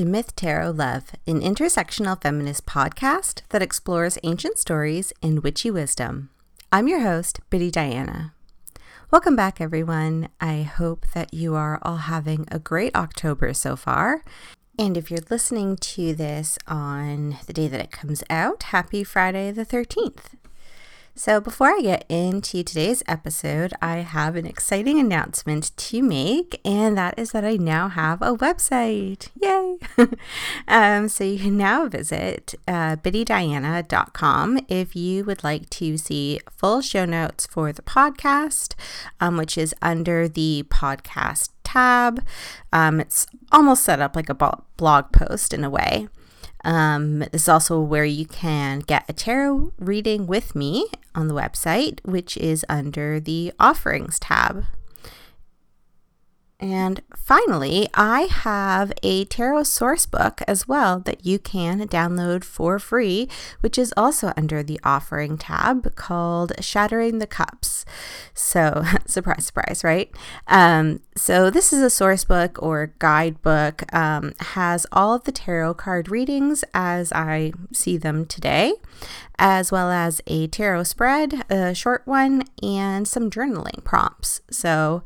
to Myth Tarot Love, an intersectional feminist podcast that explores ancient stories and witchy wisdom. I'm your host, Bitty Diana. Welcome back, everyone. I hope that you are all having a great October so far. And if you're listening to this on the day that it comes out, happy Friday the 13th. So, before I get into today's episode, I have an exciting announcement to make, and that is that I now have a website. Yay! um, so, you can now visit uh, bittydiana.com if you would like to see full show notes for the podcast, um, which is under the podcast tab. Um, it's almost set up like a blog post in a way. Um, this is also where you can get a tarot reading with me on the website, which is under the offerings tab. And finally, I have a tarot source book as well that you can download for free, which is also under the offering tab called Shattering the Cups. So, surprise, surprise, right? Um, so, this is a source book or guidebook, um, has all of the tarot card readings as I see them today, as well as a tarot spread, a short one, and some journaling prompts. So,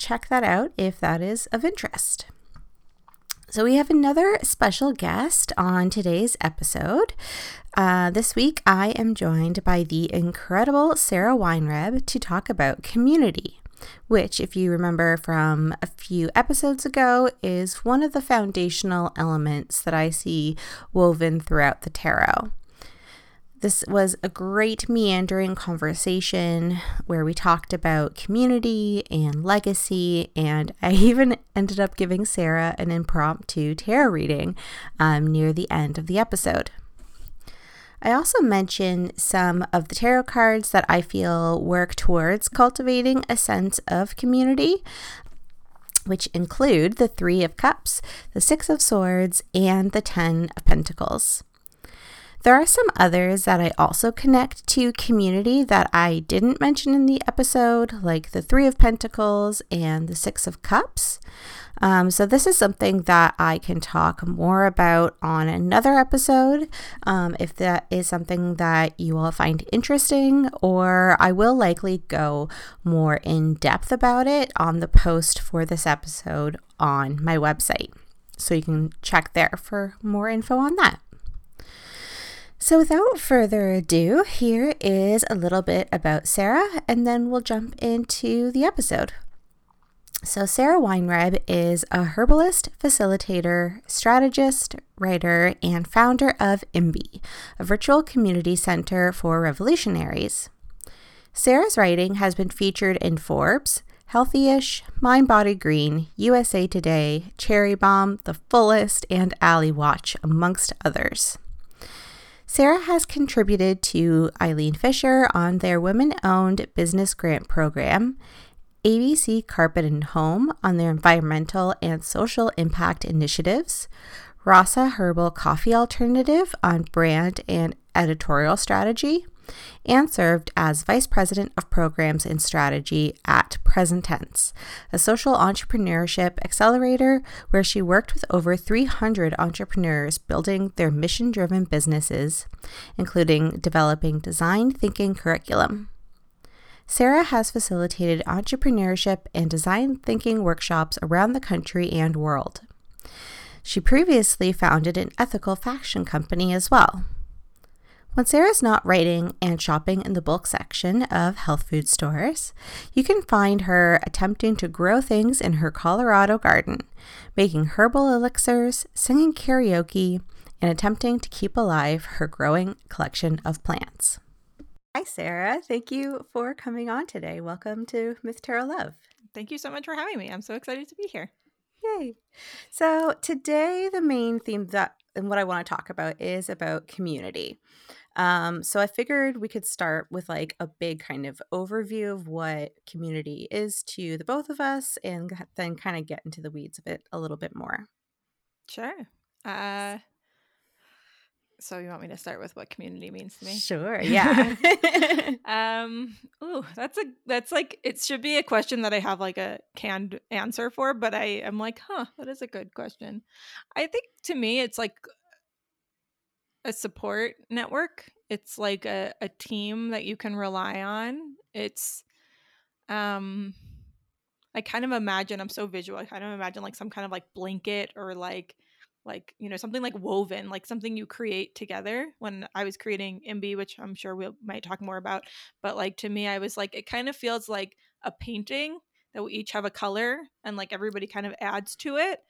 check that out if that is of interest. So, we have another special guest on today's episode. Uh, this week, I am joined by the incredible Sara Weinreb to talk about community, which, if you remember from a few episodes ago, is one of the foundational elements that I see woven throughout the tarot. This was a great meandering conversation where we talked about community and legacy, and I even ended up giving Sara an impromptu tarot reading um, near the end of the episode. I also mentioned some of the tarot cards that I feel work towards cultivating a sense of community, which include the Three of Cups, the Six of Swords, and the Ten of Pentacles. There are some others that I also connect to community that I didn't mention in the episode, like the Three of Pentacles and the Six of Cups. Um, so, this is something that I can talk more about on another episode um, if that is something that you all find interesting, or I will likely go more in depth about it on the post for this episode on my website. So, you can check there for more info on that. So, without further ado, here is a little bit about Sara, and then we'll jump into the episode. So, Sara Weinreb is a herbalist, facilitator, strategist, writer, and founder of IMBY, a virtual community center for revolutionaries. Sara's writing has been featured in Forbes, Healthyish, Mind Body Green, USA Today, Cherry Bomb, The Fullest, and Alley Watch, amongst others. Sara has contributed to Eileen Fisher on their women owned business grant program, ABC Carpet and Home on their environmental and social impact initiatives, Rasa Herbal Coffee Alternative on brand and editorial strategy, and served as Vice President of Programs and Strategy at Present Tense, a social entrepreneurship accelerator where she worked with over 300 entrepreneurs building their mission driven businesses, including developing design thinking curriculum. Sara has facilitated entrepreneurship and design thinking workshops around the country and world. She previously founded an ethical fashion company as well. When Sara's not writing and shopping in the bulk section of health food stores, you can find her attempting to grow things in her Colorado garden, making herbal elixirs, singing karaoke, and attempting to keep alive her growing collection of plants. Hi, Sarah. Thank you for coming on today. Welcome to Myth Tarot Love. Thank you so much for having me. I'm so excited to be here. Yay. So, today, the main theme that and what I want to talk about is about community. Um, so I figured we could start with like a big kind of overview of what community is to the both of us and then kind of get into the weeds of it a little bit more. Sure. Uh, So you want me to start with what community means to me? Sure. Yeah. um. Ooh, that's a that's like it should be a question that I have like a canned answer for, but I am like, huh, that is a good question. I think to me, it's like a support network. It's like a, a team that you can rely on. It's um I kind of imagine I'm so visual. I kind of imagine like some kind of like blanket or like like you know something like woven like something you create together when i was creating IMBY which i'm sure we might talk more about but like to me i was like it kind of feels like a painting that we each have a color and like everybody kind of adds to it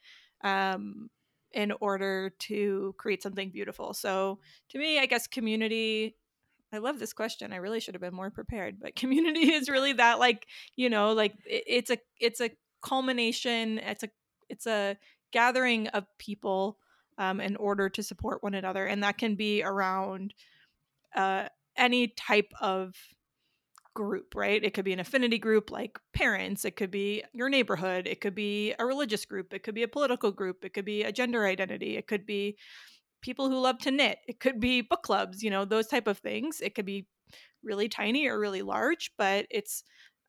um in order to create something beautiful so to me i guess community I love this question. I really should have been more prepared, but community is really that like, you know, like it, it's a it's a culmination, it's a it's a gathering of people um, in order to support one another. And that can be around uh, any type of group, right? It could be an affinity group like parents, it could be your neighborhood, it could be a religious group, it could be a political group, it could be a gender identity, it could be people who love to knit, it could be book clubs, you know, those type of things. It could be really tiny or really large, but it's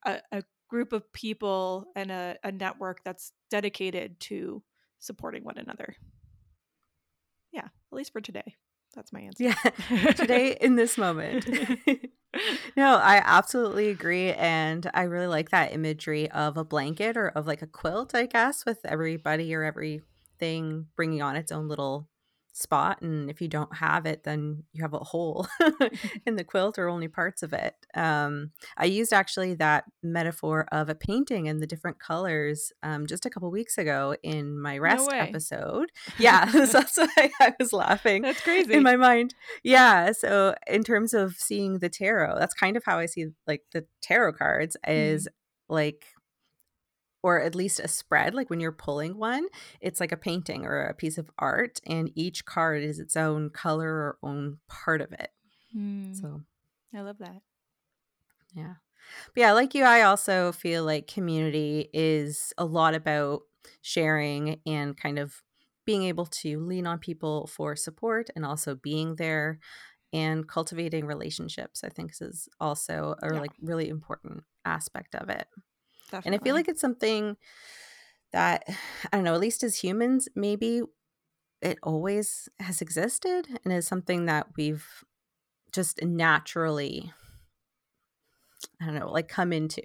a, a group of people and a, a network that's dedicated to supporting one another. Yeah, at least for today. That's my answer. Yeah, today in this moment. no, I absolutely agree. And I really like that imagery of a blanket or of like a quilt, I guess, with everybody or everything bringing on its own little spot and if you don't have it then you have a hole in the quilt or only parts of it. Um, i used actually that metaphor of a painting and the different colors um, just a couple weeks ago in my rest no episode. Yeah that's why i was laughing that's crazy. in my mind. Yeah so in terms of seeing the tarot that's kind of how i see like the tarot cards is mm-hmm. like or at least a spread like when you're pulling one it's like a painting or a piece of art and each card is its own color or own part of it mm. so i love that yeah but yeah like you i also feel like community is a lot about sharing and kind of being able to lean on people for support and also being there and cultivating relationships i think is also a yeah. like really important aspect of it Definitely. And I feel like it's something that I don't know, at least as humans, maybe it always has existed and is something that we've just naturally I don't know, like come into.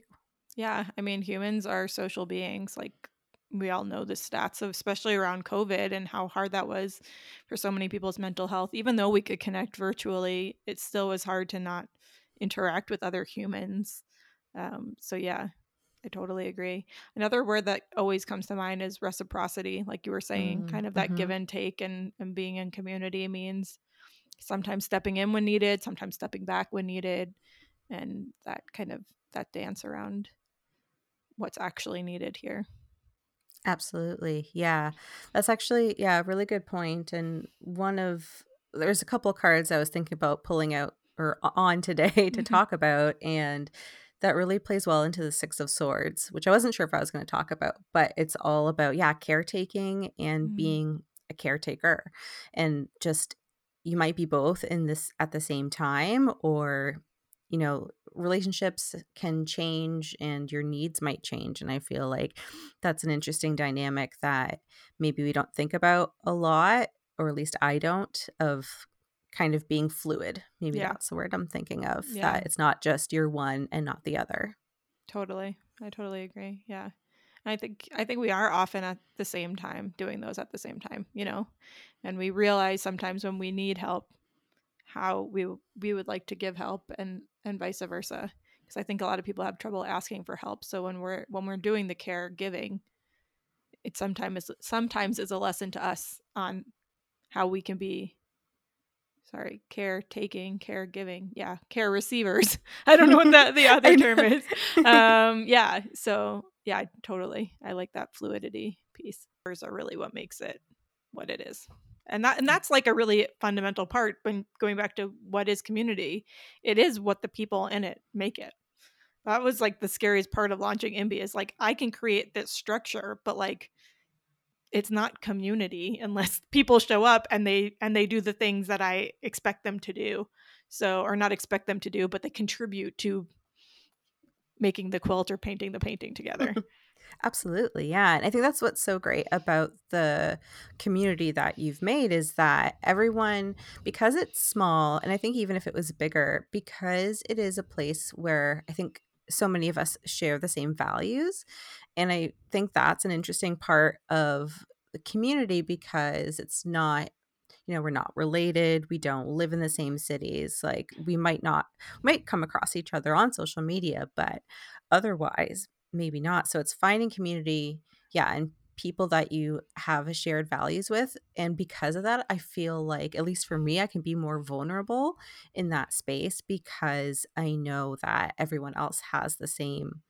Yeah, I mean humans are social beings like we all know the stats of especially around covid and how hard that was for so many people's mental health even though we could connect virtually it still was hard to not interact with other humans um, so yeah I totally agree. Another word that always comes to mind is reciprocity, like you were saying, mm, kind of that mm-hmm. give and take and, and being in community means sometimes stepping in when needed, sometimes stepping back when needed, and that kind of that dance around what's actually needed here. Absolutely. Yeah. That's actually yeah, really good point and one of there's a couple cards I was thinking about pulling out or on today to mm-hmm. talk about and that really plays well into the Six of Swords, which I wasn't sure if I was going to talk about, but it's all about, yeah, caretaking and mm. being a caretaker. And just, you might be both in this at the same time, or, you know, relationships can change and your needs might change. And I feel like that's an interesting dynamic that maybe we don't think about a lot, or at least I don't, of kind of being fluid. Maybe yeah. that's the word I'm thinking of. Yeah. That it's not just you're one and not the other. Totally. I totally agree. Yeah. I think I think we are often at the same time doing those at the same time, you know. And we realize sometimes when we need help how we we would like to give help and and vice versa because I think a lot of people have trouble asking for help. So when we're when we're doing the care giving, it sometimes sometimes is a lesson to us on how we can be sorry, care taking, caregiving. Yeah, care receivers. I don't know what that the other term is. Um, yeah, so yeah, totally. I like that fluidity piece. Are really what makes it what it is. And that and that's like a really fundamental part when going back to what is community. It is what the people in it make it. That was like the scariest part of launching IMBY is like I can create this structure, but like it's not community unless people show up and they and they do the things that I expect them to do. So or not expect them to do, but they contribute to making the quilt or painting the painting together. Absolutely. Yeah. And I think that's what's so great about the community that you've made is that everyone, because it's small, and I think even if it was bigger, because it is a place where I think so many of us share the same values. And I think that's an interesting part of the community because it's not you know we're not related we don't live in the same cities like we might not might come across each other on social media but otherwise maybe not so it's finding community yeah and people that you have shared values with and because of that i feel like at least for me i can be more vulnerable in that space because i know that everyone else has the same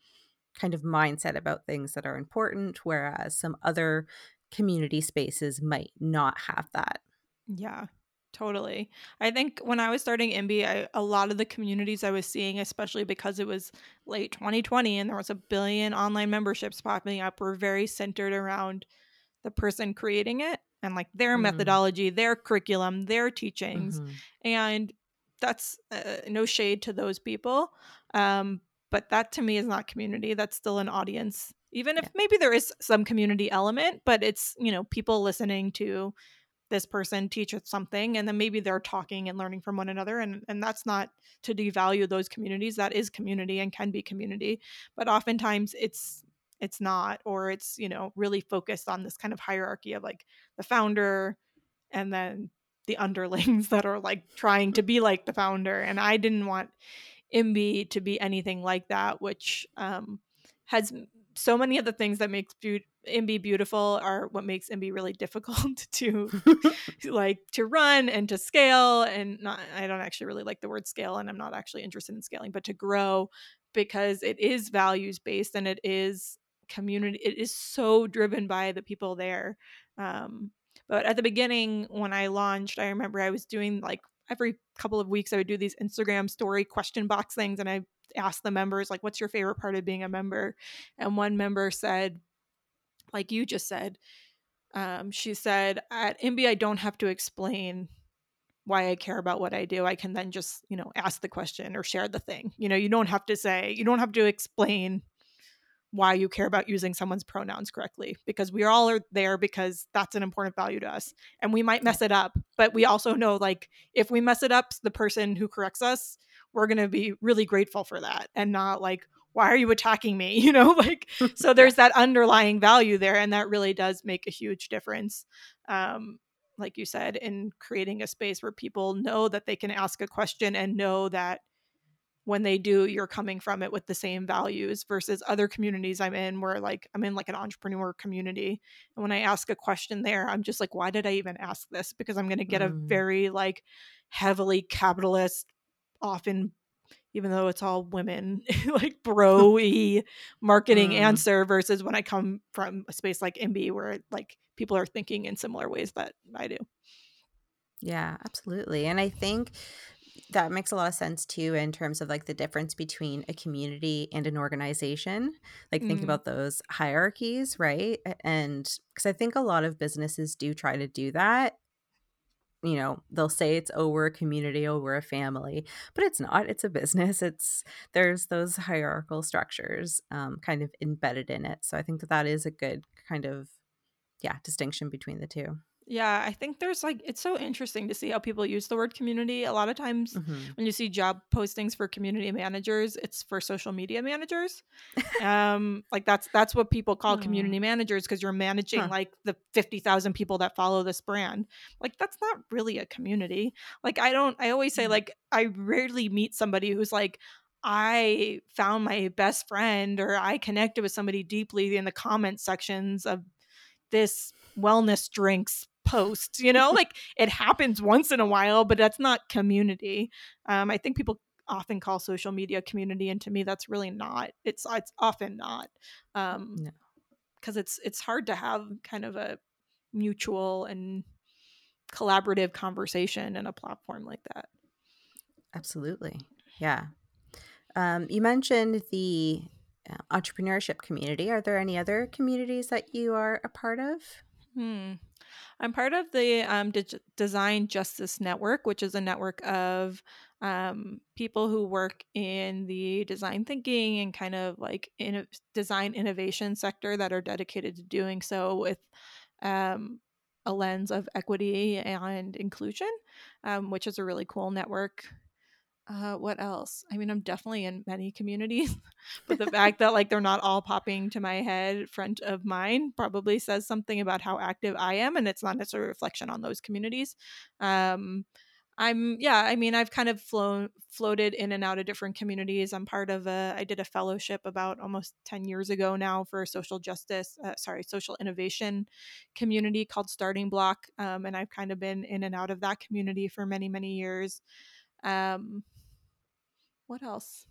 kind of mindset about things that are important whereas some other community spaces might not have that. Yeah, totally. I think when I was starting I, a lot of the communities I was seeing, especially because it was late 2020 and there was a billion online memberships popping up, were very centered around the person creating it and like their mm-hmm. methodology, their curriculum, their teachings. Mm-hmm. And that's uh, no shade to those people. Um, but that to me is not community. That's still an audience. Even if yeah. maybe there is some community element, but it's, you know, people listening to this person teaches something and then maybe they're talking and learning from one another and and that's not to devalue those communities that is community and can be community but oftentimes it's it's not or it's you know really focused on this kind of hierarchy of like the founder and then the underlings that are like trying to be like the founder and i didn't want imby to be anything like that which um has so many of the things that makes be- imby beautiful are what makes IMBY really difficult to like to run and to scale and not i don't actually really like the word scale and i'm not actually interested in scaling but to grow because it is values based and it is community it is so driven by the people there um, but at the beginning when i launched i remember i was doing like every couple of weeks i would do these instagram story question box things and i asked the members like what's your favorite part of being a member? And one member said like you just said um, she said at imby i don't have to explain why i care about what i do. I can then just you know ask the question or share the thing. You know you don't have to say you don't have to explain why you care about using someone's pronouns correctly because we all are there because that's an important value to us and we might mess it up but we also know like if we mess it up the person who corrects us we're going to be really grateful for that and not like why are you attacking me you know like so there's that underlying value there and that really does make a huge difference um like you said in creating a space where people know that they can ask a question and know that when they do you're coming from it with the same values versus other communities i'm in where like i'm in like an entrepreneur community and when i ask a question there i'm just like why did i even ask this because i'm going to get mm. a very like heavily capitalist often even though it's all women like bro-y marketing mm. answer versus when i come from a space like imby where like people are thinking in similar ways that i do yeah absolutely and i think that makes a lot of sense too in terms of like the difference between a community and an organization like mm. think about those hierarchies right and because i think a lot of businesses do try to do that you know they'll say it's oh we're a community oh we're a family but it's not it's a business it's there's those hierarchical structures um, kind of embedded in it so i think that that is a good kind of yeah distinction between the two yeah, I think there's like it's so interesting to see how people use the word community. A lot of times mm-hmm. when you see job postings for community managers, it's for social media managers. um like that's that's what people call community managers because you're managing huh. like the 50,000 people that follow this brand. Like that's not really a community. Like I don't I always say mm. like I rarely meet somebody who's like I found my best friend or I connected with somebody deeply in the comment sections of this wellness drinks post you know like it happens once in a while but that's not community. Um, i think people often call social media community and to me that's really not it's it's often not um because no. it's it's hard to have kind of a mutual and collaborative conversation in a platform like that. Absolutely. Yeah. Um, you mentioned the uh, entrepreneurship community. Are there any other communities that you are a part of? Hmm. I'm part of the um, Dig- Design Justice Network, which is a network of um, people who work in the design thinking and kind of like in design innovation sector that are dedicated to doing so with um, a lens of equity and inclusion, um, which is a really cool network. Uh, what else? I mean, I'm definitely in many communities, but the fact that like they're not all popping to my head front of mind probably says something about how active I am, and it's not necessarily a reflection on those communities. Um, I'm yeah, I mean, I've kind of flown floated in and out of different communities. I'm part of a I did a fellowship about almost 10 years ago now for a social justice, uh, sorry, social innovation community called Starting Block, um, and I've kind of been in and out of that community for many many years. Um, what else?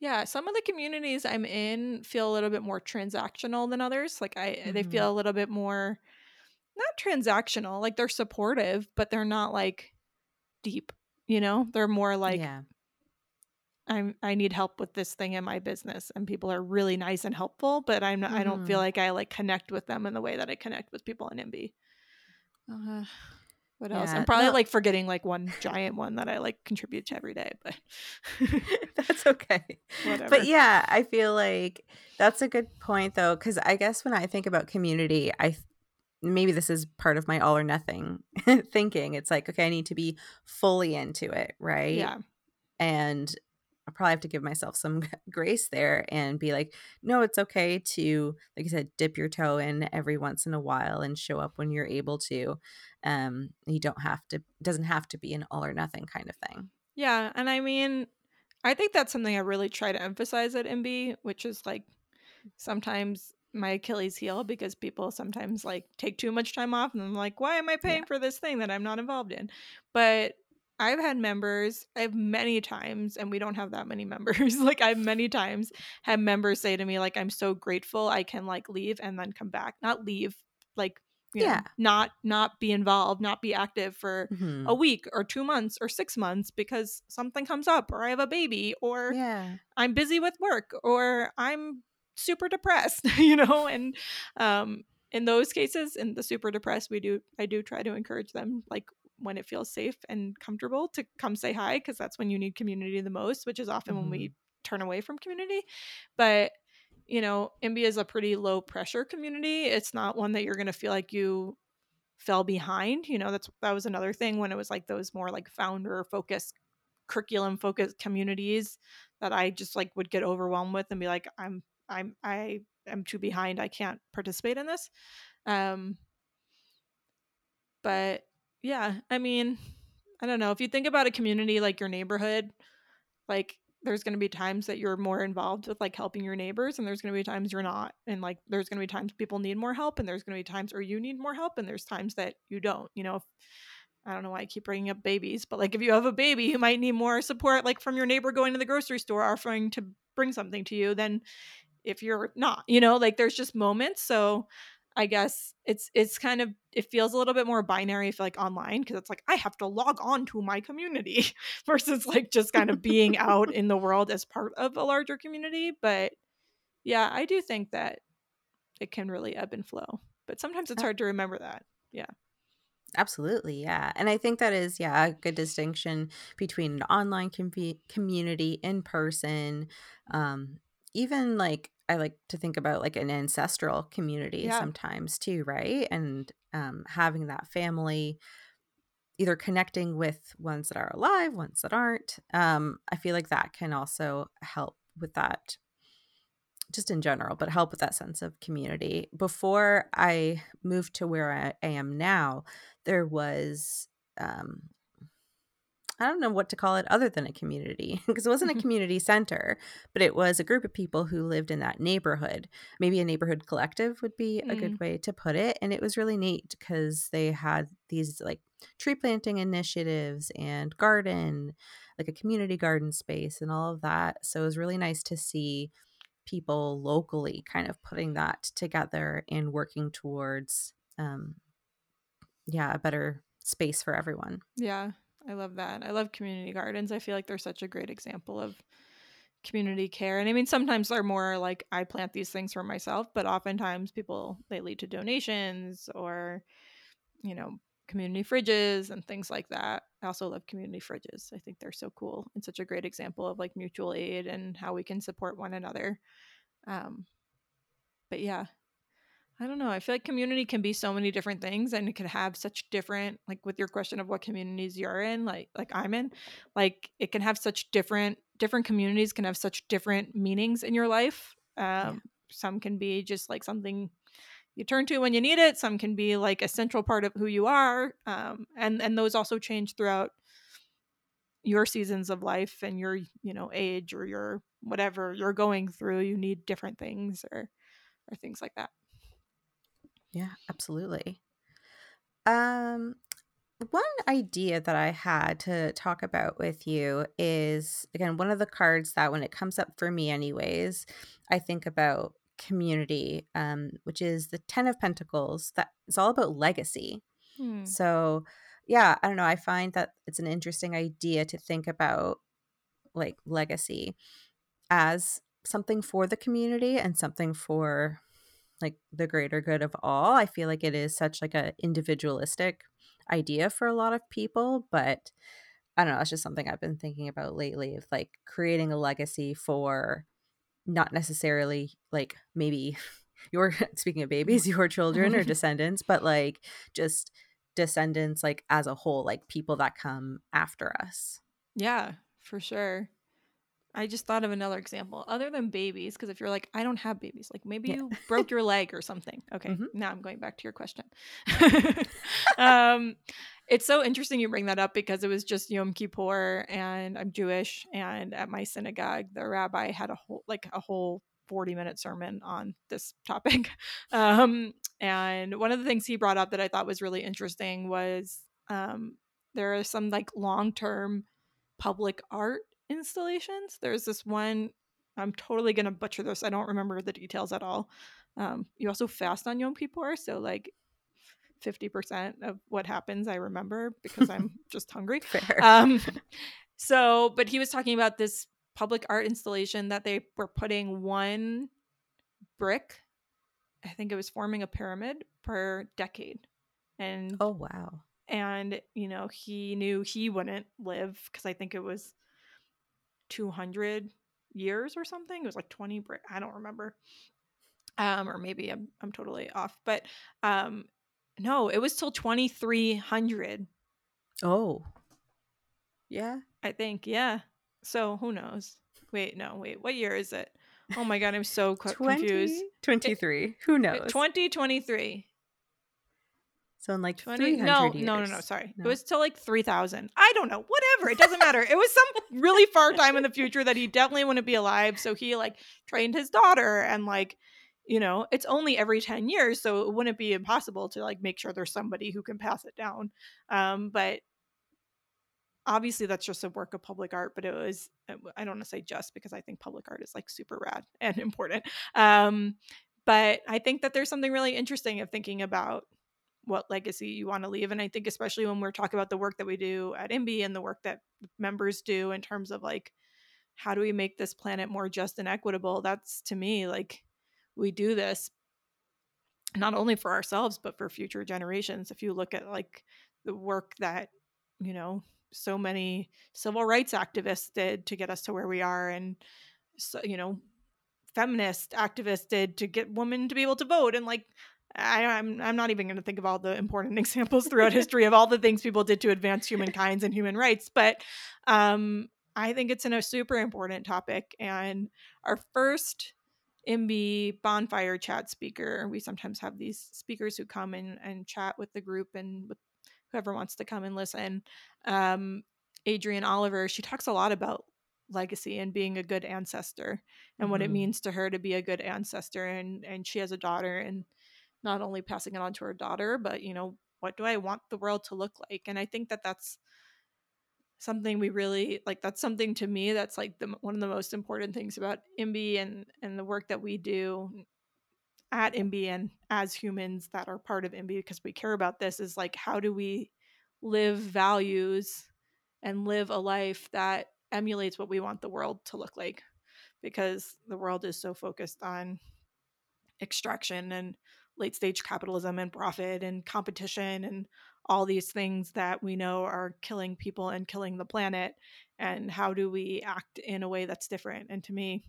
Yeah, some of the communities I'm in feel a little bit more transactional than others. Like I mm-hmm. they feel a little bit more not transactional, like they're supportive, but they're not like deep, you know? They're more like yeah. I'm I need help with this thing in my business and people are really nice and helpful, but I'm not, mm-hmm. I don't feel mm-hmm. like I like connect with them in the way that I connect with people in IMBY. Uh, what else? I'm probably no. like forgetting like one giant one that I like contribute to every day, but that's okay. Whatever. But yeah, I feel like that's a good point though, because I guess when I think about community, I maybe this is part of my all or nothing thinking. It's like, okay, I need to be fully into it, right? Yeah. And I probably have to give myself some grace there and be like, no, it's okay to, like I said, dip your toe in every once in a while and show up when you're able to. Um, you don't have to, doesn't have to be an all or nothing kind of thing. Yeah. And I mean, I think that's something I really try to emphasize at IMBY, which is like sometimes my Achilles heel because people sometimes like take too much time off and I'm like, why am I paying yeah. for this thing that I'm not involved in? But I've had members, I've many times, and we don't have that many members. like I've many times had members say to me, like, I'm so grateful I can like leave and then come back. Not leave, like yeah, know, not not be involved, not be active for mm-hmm. a week or two months or six months because something comes up or I have a baby or yeah. I'm busy with work or I'm super depressed, you know, and um in those cases in the super depressed we do I do try to encourage them like when it feels safe and comfortable to come say hi because that's when you need community the most, which is often mm-hmm. when we turn away from community. But you know, IMBY is a pretty low pressure community. It's not one that you're going to feel like you fell behind. You know, that's that was another thing when it was like those more like founder focused curriculum focused communities that I just like would get overwhelmed with and be like I'm I'm I am too behind. I can't participate in this. Um but yeah, I mean, I don't know. If you think about a community like your neighborhood, like there's going to be times that you're more involved with like helping your neighbors and there's going to be times you're not and like there's going to be times people need more help and there's going to be times or you need more help and there's times that you don't you know if, i don't know why i keep bringing up babies but like if you have a baby who might need more support like from your neighbor going to the grocery store offering to bring something to you then if you're not you know like there's just moments so I guess it's it's kind of it feels a little bit more binary if like online because it's like I have to log on to my community versus like just kind of being out in the world as part of a larger community. But yeah, I do think that it can really ebb and flow. But sometimes it's hard to remember that. Yeah. Absolutely, yeah. And I think that is, yeah, a good distinction between an online com- community, in person, um, even like I like to think about like an ancestral community yeah. sometimes too, right? And um, having that family either connecting with ones that are alive, ones that aren't. Um, I feel like that can also help with that, just in general, but help with that sense of community. Before I moved to where I, I am now, there was um, I don't know what to call it other than a community because it wasn't a mm-hmm. community center, but it was a group of people who lived in that neighborhood. Maybe a neighborhood collective would be a good mm. way to put it. And it was really neat because they had these like tree planting initiatives and garden, like a community garden space and all of that. So it was really nice to see people locally kind of putting that together and working towards um yeah, a better space for everyone. Yeah. I love that. I love community gardens. I feel like they're such a great example of community care. And I mean, sometimes they're more like I plant these things for myself, but oftentimes people they lead to donations or, you know, community fridges and things like that. I also love community fridges. I think they're so cool and such a great example of like mutual aid and how we can support one another. Um, but yeah, I don't know. I feel like community can be so many different things and it can have such different like with your question of what communities you're in, like like I'm in, like it can have such different different communities can have such different meanings in your life. Um yeah. some can be just like something you turn to when you need it, some can be like a central part of who you are. Um and and those also change throughout your seasons of life and your, you know, age or your whatever you're going through, you need different things or or things like that. Yeah, absolutely. Um, one idea that I had to talk about with you is again, one of the cards that when it comes up for me, anyways, I think about community, um, which is the Ten of Pentacles. That is all about legacy. Hmm. So, yeah, I don't know. I find that it's an interesting idea to think about like legacy as something for the community and something for like the greater good of all. I feel like it is such like a individualistic idea for a lot of people, but I don't know, it's just something I've been thinking about lately of like creating a legacy for not necessarily like maybe your speaking of babies, your children or descendants, but like just descendants like as a whole, like people that come after us. Yeah, for sure. I just thought of another example other than babies, because if you're like, I don't have babies, like maybe yeah. you broke your leg or something. Okay, mm-hmm. now I'm going back to your question. um, it's so interesting you bring that up because it was just Yom Kippur and I'm Jewish, and at my synagogue, the rabbi had a whole like a whole 40 minute sermon on this topic. Um, and one of the things he brought up that I thought was really interesting was um, there are some like long term public art installations. There's this one, I'm totally going to butcher this. I don't remember the details at all. Um, you also fast on Yom Kippur. So, like, 50% of what happens I remember because I'm just hungry. Fair. Um, so, but he was talking about this public art installation that they were putting one brick, I think it was forming a pyramid per decade. And oh, wow. And, you know, he knew he wouldn't live because I think it was 200 years or something. It was like 20, I don't remember. Um, or maybe I'm, I'm totally off, but um, no, it was till 2300. Oh, yeah. I think, yeah. So who knows? Wait, no, wait. What year is it? Oh my god, I'm so 20, confused. 23. Who knows? 2023. So in like 20, no, years. no, no, no. Sorry, no. it was till like three thousand. I don't know. Whatever. It doesn't matter. It was some really far time in the future that he definitely wouldn't be alive. So he like trained his daughter and like, you know, it's only every ten years, so it wouldn't be impossible to like make sure there's somebody who can pass it down. Um, but obviously that's just a work of public art but it was uh, i don't want to say just because i think public art is like super rad and important um, but i think that there's something really interesting of thinking about what legacy you want to leave. And I think especially when we're talking about the work that we do at IMBY and the work that members do in terms of like how do we make this planet more just and equitable? That's to me like we do this not only for ourselves but for future generations. If you look at like the work that, you know, so many civil rights activists did to get us to where we are and so, you know, feminist activists did to get women to be able to vote and like I, am I'm, I'm not even going to think of all the important examples throughout history of all the things people did to advance humankind and human rights, but um, I think it's in a super important topic. And our first IMBY bonfire chat speaker, we sometimes have these speakers who come and, and chat with the group and with whoever wants to come and listen. Um, Adrienne Oliver, she talks a lot about legacy and being a good ancestor and mm-hmm. what it mm-hmm. means to her to be a good ancestor and and she has a daughter and not only passing it on to her daughter, but you know, what do I want the world to look like? And I think that that's something we really like. That's something to me that's like the one of the most important things about IMBY and and the work that we do at IMBY and as humans that are part of IMBY because we care about this is like how do we live values and live a life that emulates what we want the world to look like. because the world is so focused on extraction and late stage capitalism and profit and competition and all these things that we know are killing people and killing the planet and how do we act in a way that's different? And to me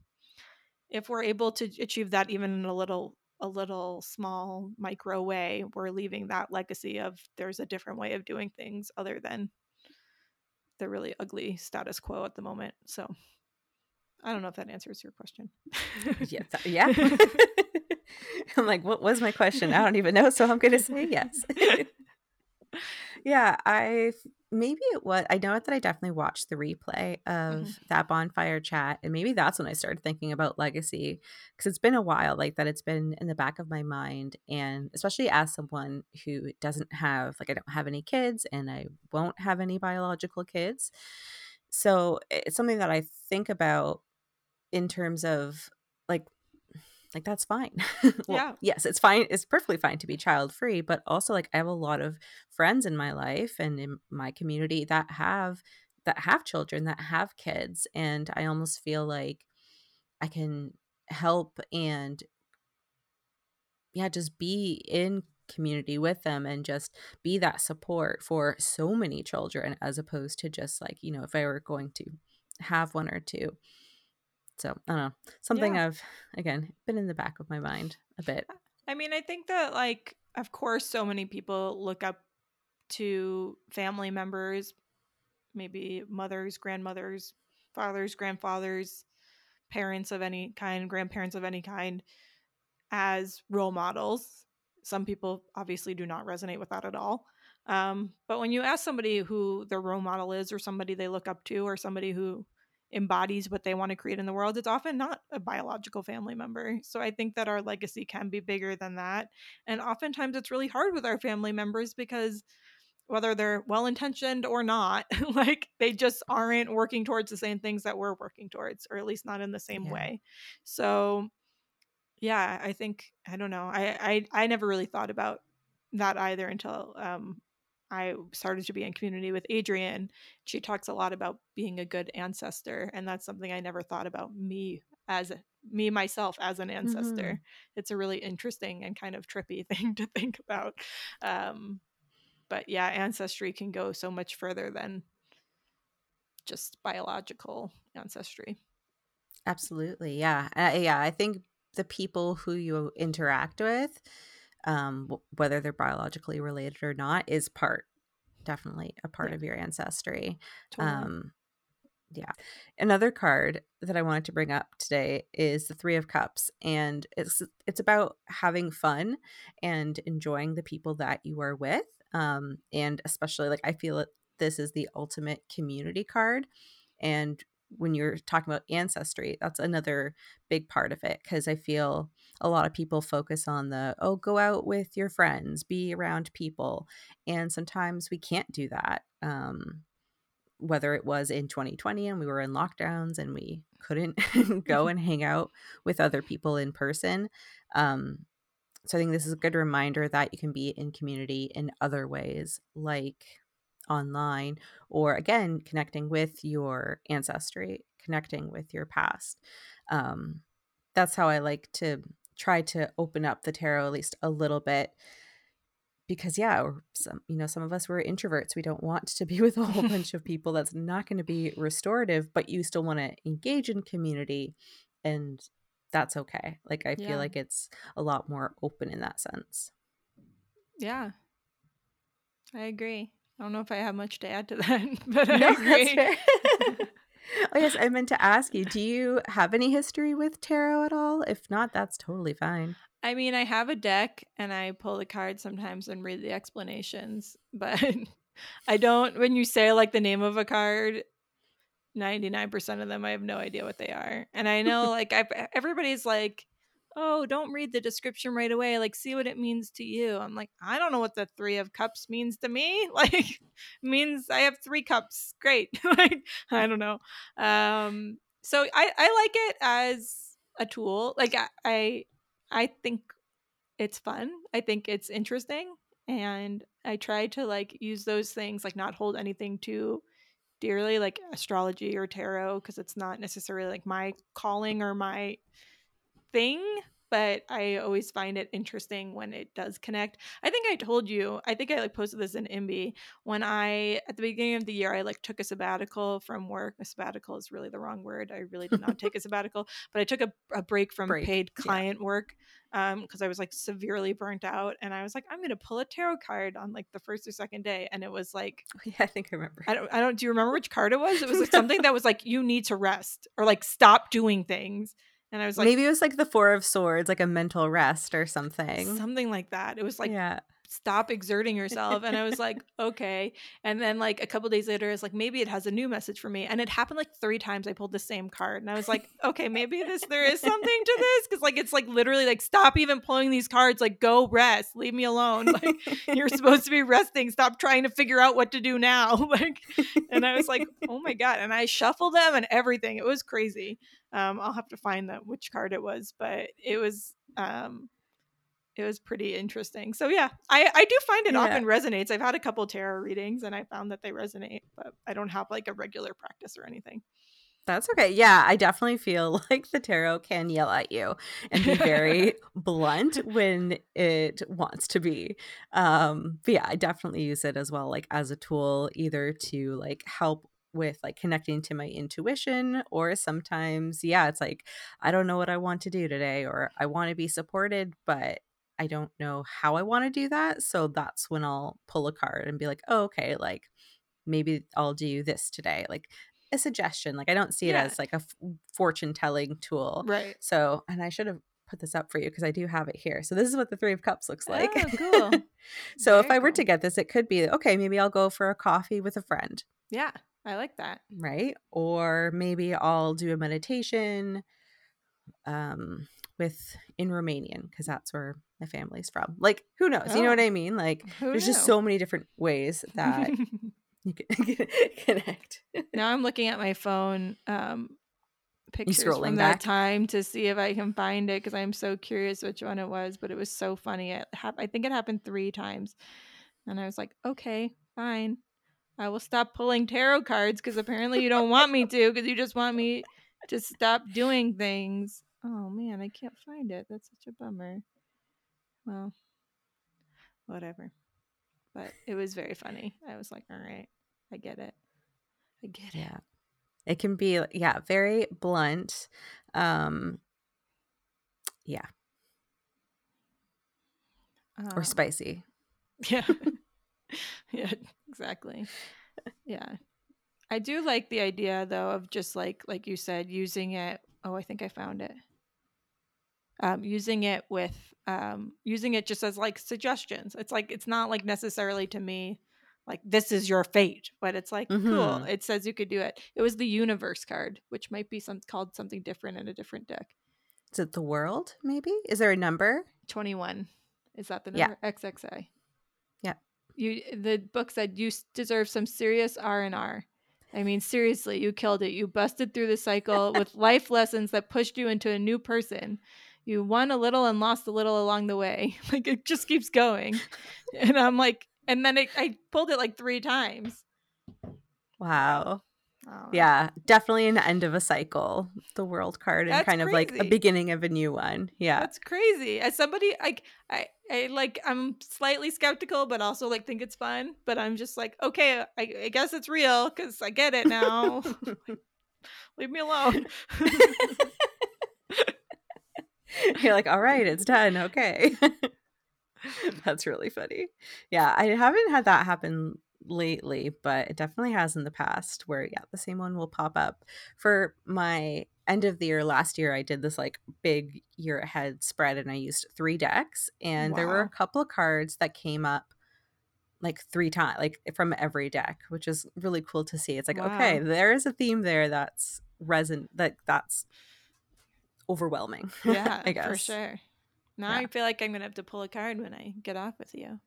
if we're able to achieve that even in a little a little small micro way we're leaving that legacy of there's a different way of doing things other than the really ugly status quo at the moment. So i don't know if that answers your question. Yeah yeah i'm like what was my question i don't even know so i'm going to say yes yeah, I maybe it was. I know that I definitely watched the replay of mm-hmm. that bonfire chat, and maybe that's when I started thinking about legacy because it's been a while, like that. It's been in the back of my mind, and especially as someone who doesn't have, like, I don't have any kids, and I won't have any biological kids, so it's something that I think about in terms of like that's fine. Well, yeah. yes it's fine it's perfectly fine to be child free but also like i have a lot of friends in my life and in my community that have that have children that have kids and i almost feel like i can help and yeah just be in community with them and just be that support for so many children as opposed to just like you know if i were going to have one or two so I don't know. Something yeah. I've again been in the back of my mind a bit. I mean, I think that like of course so many people look up to family members, maybe mothers, grandmothers, fathers, grandfathers, parents of any kind, grandparents of any kind as role models. Some people obviously do not resonate with that at all. Um, but when you ask somebody who their role model is, or somebody they look up to, or somebody who embodies what they want to create in the world, it's often not a biological family member. So I think that our legacy can be bigger than that. And oftentimes it's really hard with our family members because whether they're well intentioned or not, like they just aren't working towards the same things that we're working towards, or at least not in the same yeah. way. So yeah, I think I don't know. I, I I never really thought about that either until um I started to be in community with Adrienne. She talks a lot about being a good ancestor, and that's something I never thought about me as a, me myself as an ancestor. Mm-hmm. It's a really interesting and kind of trippy thing to think about. Um, but yeah, ancestry can go so much further than just biological ancestry. Absolutely, yeah, uh, yeah. I think the people who you interact with um, whether they're biologically related or not, is part definitely a part yeah. of your ancestry. Totally. Um, yeah. Another card that I wanted to bring up today is the 3 of cups and it's it's about having fun and enjoying the people that you are with. Um and especially like I feel that this is the ultimate community card and when you're talking about ancestry, that's another big part of it because I feel a lot of people focus on the, oh, go out with your friends, be around people. And sometimes we can't do that. Um, whether it was in 2020 and we were in lockdowns and we couldn't go and hang out with other people in person. Um, so I think this is a good reminder that you can be in community in other ways, like online or again connecting with your ancestry connecting with your past um, that's how i like to try to open up the tarot at least a little bit because yeah some you know some of us were introverts we don't want to be with a whole bunch of people that's not going to be restorative but you still want to engage in community and that's okay like i yeah. feel like it's a lot more open in that sense. Yeah. I agree I don't know if I have much to add to that, but no, I agree. oh yes, I meant to ask you, do you have any history with tarot at all? If not, that's totally fine. I mean, I have a deck and I pull the cards sometimes and read the explanations, but I don't when you say like the name of a card, 99% of them I have no idea what they are. And I know like I everybody's like oh, don't read the description right away. Like, see what it means to you. I'm like, I don't know what the three of cups means to me. Like, means I have three cups. Great. like, I don't know. Um, so I, I like it as a tool. Like, I, I, I think it's fun. I think it's interesting. And I try to like use those things, like not hold anything too dearly, like astrology or tarot, because it's not necessarily like my calling or my thing but I always find it interesting when it does connect. I think I told you, I think I like posted this in IMBY when I at the beginning of the year I like took a sabbatical from work. A sabbatical is really the wrong word. I really did not take a sabbatical, but I took a, a break from Break, paid client yeah. work because um, I was like severely burnt out, and I was like, I'm gonna pull a tarot card on like the first or second day, and it was like, yeah, I think I remember. I don't, I don't. Do you remember which card it was? It was like something that was like, you need to rest or like stop doing things. And I was like, maybe it was like the Four of Swords, like a mental rest or something. Something like that. It was like, yeah. Stop exerting yourself. And I was like, okay. And then like a couple days later, it's like, maybe it has a new message for me. And it happened like three times. I pulled the same card. And I was like, okay, maybe this, there is something to this. Cause like, it's like literally like, stop even pulling these cards. Like, go rest. Leave me alone. Like, you're supposed to be resting. Stop trying to figure out what to do now. Like, and I was like, oh my God. And I shuffled them and everything. It was crazy. Um, I'll have to find that which card it was, but it was um, it was pretty interesting. So yeah, I I do find it yeah. often resonates. I've had a couple tarot readings and I found that they resonate, but I don't have like a regular practice or anything. That's okay. Yeah, I definitely feel like the tarot can yell at you and be very blunt when it wants to be. Um, but yeah, I definitely use it as well, like as a tool, either to like help with like connecting to my intuition or sometimes yeah it's like i don't know what i want to do today or i want to be supported but i don't know how i want to do that so that's when i'll pull a card and be like oh, okay like maybe i'll do this today like a suggestion like i don't see it yeah. as like a f- fortune telling tool right so and i should have put this up for you because I do have it here. So this is what the three of cups looks like. Oh, cool. so Very if I were cool. to get this, it could be okay, maybe I'll go for a coffee with a friend. Yeah. I like that. Right? Or maybe I'll do a meditation um with in Romanian because that's where my family's from. Like who knows? Oh. You know what oh. I mean? Like who there's knew? just so many different ways that you can connect. now I'm looking at my phone um pictures from back? that time to see if I can find it because I'm so curious which one it was. But it was so funny. It hap- I think it happened three times, and I was like, okay, fine. I will stop pulling tarot cards because apparently you don't want me to because you just want me to stop doing things. Oh man, I can't find it. That's such a bummer. Well, whatever. But it was very funny. I was like, all right, I get it. I get it. It can be yeah, very blunt. Um yeah. Um, or spicy. Yeah. yeah, exactly. Yeah. I do like the idea though of just like like you said using it. Oh, I think I found it. Um, using it with um, using it just as like suggestions. It's like it's not like necessarily to me like this is your fate, but it's like mm-hmm. cool. It says you could do it. It was the universe card, which might be some called something different in a different deck. Is it the world? Maybe is there a number? Twenty one. Is that the number? Yeah. XXA Yeah. you the book said you deserve some serious r&r i mean seriously you killed it you busted through the cycle with life lessons that pushed you into a new person you won a little and lost a little along the way like it just keeps going and i'm like and then it, i pulled it like three times wow Oh, yeah, definitely an end of a cycle, the world card, and kind crazy. of like a beginning of a new one. Yeah, that's crazy. As somebody, like, I, I like, I'm slightly skeptical, but also like think it's fun. But I'm just like, okay, I, I guess it's real because I get it now. Leave me alone. You're like, all right, it's done. Okay. That's really funny. Yeah, I haven't had that happen lately, but it definitely has in the past where yeah, the same one will pop up. For my end of the year last year, I did this like big year ahead spread and I used three decks and wow. there were a couple of cards that came up like three times like from every deck, which is really cool to see. It's like, wow. okay, there is a theme there that's resin that that's overwhelming. Yeah, I guess. For sure. Now yeah. I feel like I'm gonna have to pull a card when I get off with you.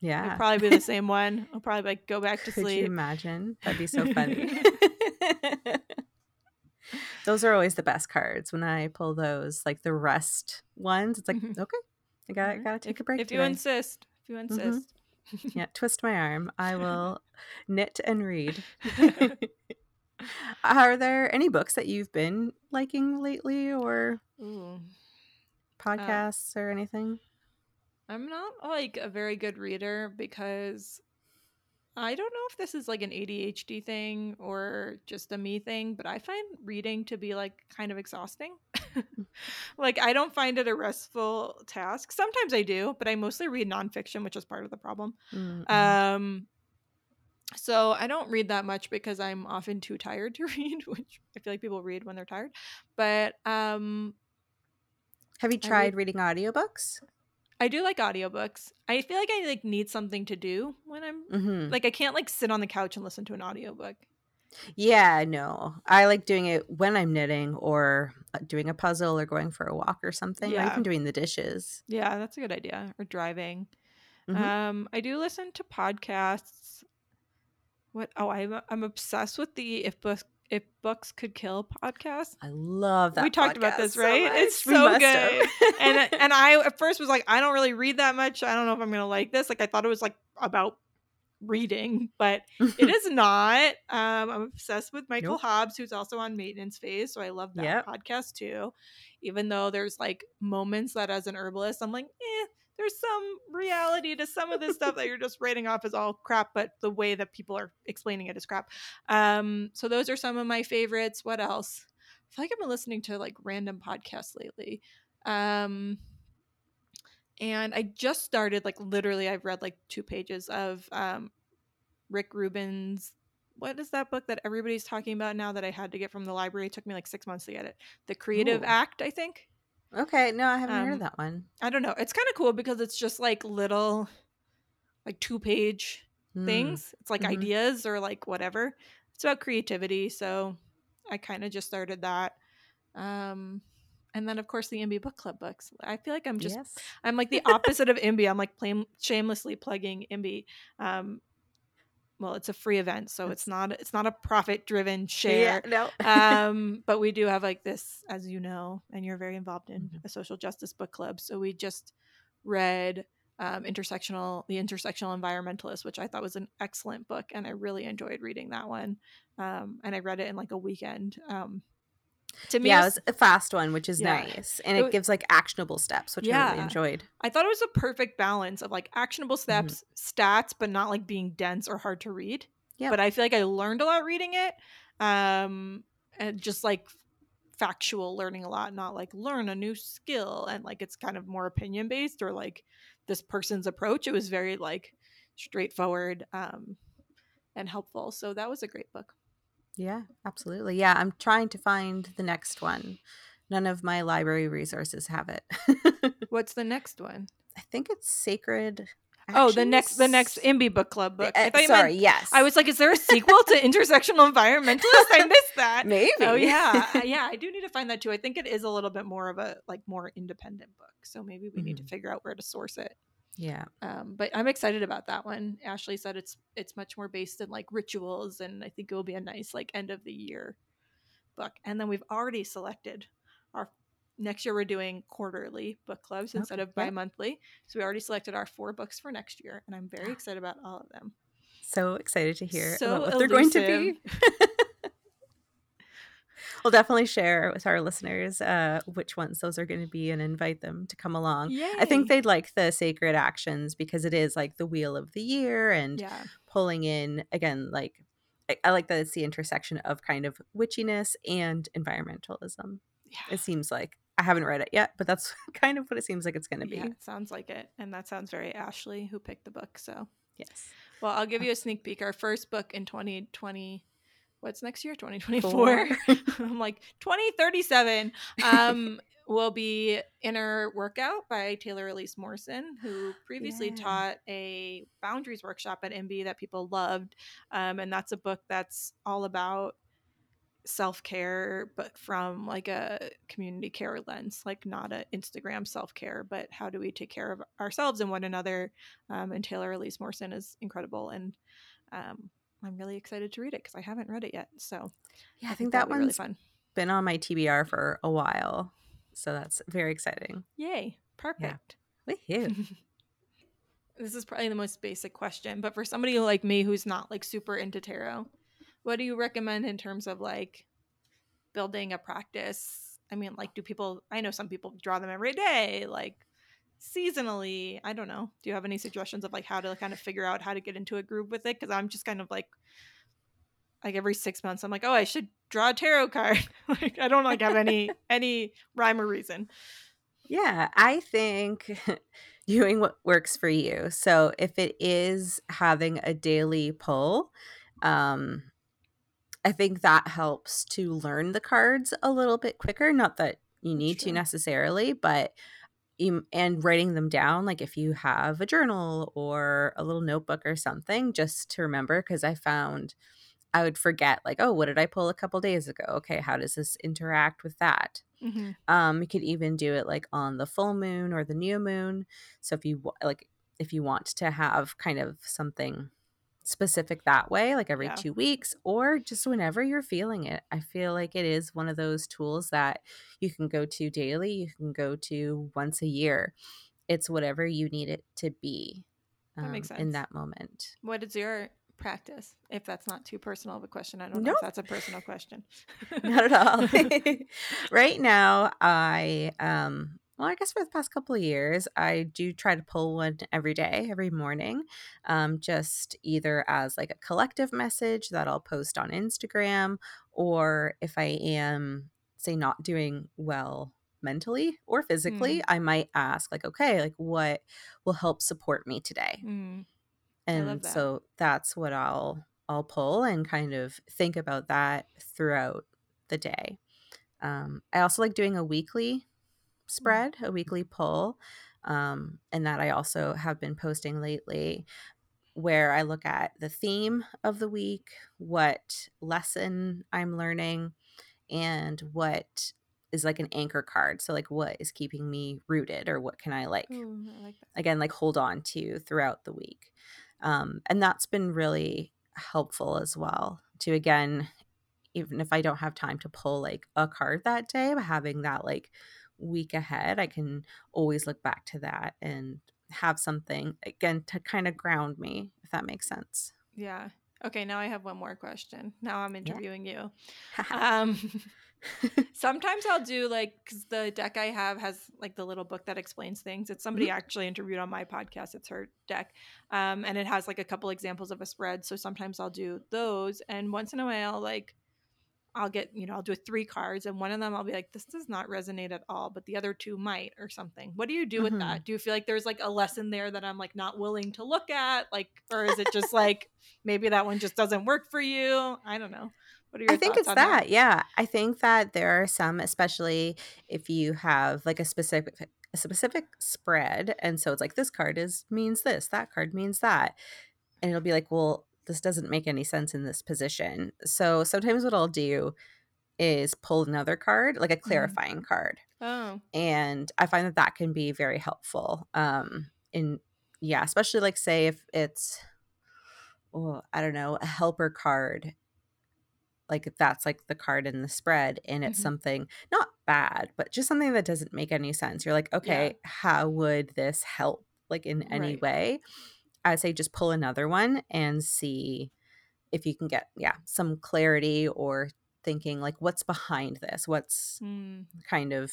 Yeah. It'll probably be the same one. I'll probably like go back to Could sleep. you imagine? That'd be so funny. those are always the best cards when I pull those, like the rest ones. It's like, mm-hmm. okay, I got, gotta take a break. If today. you insist, if you mm-hmm. insist. Yeah, twist my arm. I will knit and read. Are there any books that you've been liking lately or Ooh. Uh, podcasts or anything? I'm not like a very good reader because I don't know if this is like an ADHD thing or just a me thing, but I find reading to be like kind of exhausting. Mm. like I don't find it a restful task. Sometimes I do, but I mostly read nonfiction, which is part of the problem. Mm-mm. Um so I don't read that much because I'm often too tired to read, which I feel like people read when they're tired. But um Have you tried read- reading audiobooks? I do like audiobooks. I feel like I like need something to do when I'm Mm-hmm. like I can't like sit on the couch and listen to an audiobook. Yeah, no. I like doing it when I'm knitting or uh, doing a puzzle or going for a walk or something, or Yeah. even doing the dishes. Yeah, that's a good idea. Or driving. Mhm. Um, I do listen to podcasts. What? Oh, I'm I'm obsessed with the if books if books could kill podcast. I love that. We talked about this, podcast so right? It's so good. and and I at first was like, I don't really read that much. I don't know if I'm gonna like this. Like I thought it was like about reading, but it is not. Um, I'm obsessed with Michael Nope. Hobbes, who's also on Maintenance Phase, so I love that Yep. podcast too. Even though there's like moments that as an herbalist, I'm like, eh, there's some reality to some of this stuff that you're just writing off as all crap, but the way that people are explaining it is crap. Um, so those are some of my favorites. What else? I feel like I've been listening to like random podcasts lately. Um, and I just started like literally I've read like two pages of um Rick Rubin's what is that book that everybody's talking about now that I had to get from the library? It took me like six months to get it. The Creative Ooh. Act, I think. Okay, no, I haven't heard Um, of that one. I don't know. It's kind of cool because it's just like little, like two page Mm. things. It's like Mhm. ideas or like whatever. It's about creativity. So I kind of just started that. Um, and then of course the IMBY book club books. I feel like I'm just yes. I'm like the opposite of IMBY. I'm like plain, shamelessly plugging IMBY. Um, well, it's a free event, so it's not it's not a profit driven share. Yeah, no. um, but we do have like this, as you know, and you're very involved in Mhm. a social justice book club. So we just read um, intersectional, the intersectional environmentalist, which I thought was an excellent book, and I really enjoyed reading that one. Um, and I read it in like a weekend. Um, to me, yeah, it was- a fast one, which is Yeah. nice, and It it, gives like actionable steps, which I really enjoyed. I thought it was a perfect balance of like actionable Mm-hmm. steps, stats, but not like being dense or hard to read. Yep. But I feel like I learned a lot reading it. Um, and just like factual learning a lot, not like learn a new skill and like it's kind of more opinion based or like this person's approach. It was very like straightforward um and helpful. So that was a great book. Yeah, absolutely. Yeah, I'm trying to find the next one. None of my library resources have it. What's the next one? I think it's Sacred. Oh, the next the next? IMBY book club book. Uh, I thought you meant- sorry, yes. I was like, is there a sequel to Intersectional Environmentalist? I missed that. maybe. Oh yeah, yeah. I do need to find that too. I think it is a little bit more of a like more independent book, so maybe we need to Mhm. figure out where to source it. Yeah. Um, but I'm excited about that one. Ashley said it's it's much more based in like rituals, and I think it will be a nice like end of the year book. And then we've already selected our next year. We're doing quarterly book clubs instead of bi-monthly. So we already selected our four books for next year, and I'm very excited about all of them. So excited to hear So about what they're going to be. we'll definitely share with our listeners uh, which ones those are going to be and invite them to come along. I think they'd like the sacred actions because it is like the wheel of the year and yeah. pulling in again like I, I like that it's the intersection of kind of witchiness and environmentalism. Yeah. It seems like I haven't read it yet, but that's kind of what it seems like it's going to be. Yeah, it sounds like it. And that sounds very Ashley who picked the book. So, Yes. well, I'll give you a sneak peek. Our first book in 2020, what's next year? 2024. I'm like 2037. Um, will be Inner Workout by Taylor Elise Morrison, who previously Yeah. taught a boundaries workshop at IMBY that people loved. Um, and that's a book that's all about self-care but from like a community care lens like not a instagram self-care but how do we take care of ourselves and one another um, and taylor elise morrison is incredible and um, i'm really excited to read it because i haven't read it yet so Yeah, I think that that'll be really fun been on my TBR for a while. So that's very exciting. yay perfect Woohoo. this is probably the most basic question, but for somebody like me who's not like super into tarot, what do you recommend in terms of like building a practice? I mean, like, do people, I know some people draw them every day, like seasonally. I don't know. Do you have any suggestions of like how to kind of figure out how to get into a groove with it? Because I'm just kind of like, like every six months, I'm like, oh, I should draw a tarot card. like, I don't like have any any rhyme or reason. Yeah, I think doing what works for you. So if it is having a daily pull, um, I think that helps to learn the cards a little bit quicker. Not that you need to necessarily, but and writing them down, like if you have a journal or a little notebook or something, just to remember. Because I found I would forget, like, oh, what did I pull a couple days ago? Okay, how does this interact with that? Mm-hmm. Um, you could even do it like on the full moon or the new moon. So if you like, if you want to have kind of something specific that way, like every Yeah. two weeks, or just whenever you're feeling it. I feel like it is one of those tools that you can go to daily, you can go to once a year. It's whatever you need it to be That makes um, sense. in that moment. What is your practice? If that's not too personal of a question, I don't know Nope. if that's a personal question. Not at all. right now, I um well, I guess for the past couple of years, I do try to pull one every day, every morning, um, just either as like a collective message that I'll post on Instagram, or if I am, say, not doing well mentally or physically, I might ask, like, okay, like what will help support me today? Mm, and that. so that's what i'll i'll pull and kind of think about that throughout the day um, i also like doing a weekly spread a weekly pull um, and that i also have been posting lately where i look at the theme of the week what lesson i'm learning and what is like an anchor card. So like what is keeping me rooted or what can i like Ooh, I like again like hold on to throughout the week. Um, and that's been really helpful as well to again even if i don't have time to pull like a card that day but having that like week ahead i can always look back to that and have something again to kind of ground me if that makes sense Yeah. Okay, now I have one more question. Now I'm interviewing you. Uh, Um, sometimes I'll do like because the deck I have has like the little book that explains things. It's somebody actually interviewed on my podcast. It's her deck, um, and it has like a couple examples of a spread. So sometimes I'll do those, and once in a while, like I'll get you know I'll do three cards, and one of them I'll be like, this does not resonate at all, but the other two might or something. What do you do with Mhm. that? Do you feel like there's like a lesson there that I'm like not willing to look at, like, or is it just like maybe that one just doesn't work for you? I don't know. What are your I think it's on that. Yeah. I think that there are some, especially if you have like a specific a specific spread and so it's like this card is means this, that card means that. And it'll be like, well, this doesn't make any sense in this position. So sometimes what I'll do is pull another card, like a clarifying card. Oh, And I find that that can be very helpful. Um in yeah, especially like say if it's oh, I don't know, a helper card like that's like the card in the spread and it's Mhm. something not bad but just something that doesn't make any sense you're like okay how would this help like in any Right. way i would say just pull another one and see if you can get yeah some clarity or thinking like what's behind this what's Mm. kind of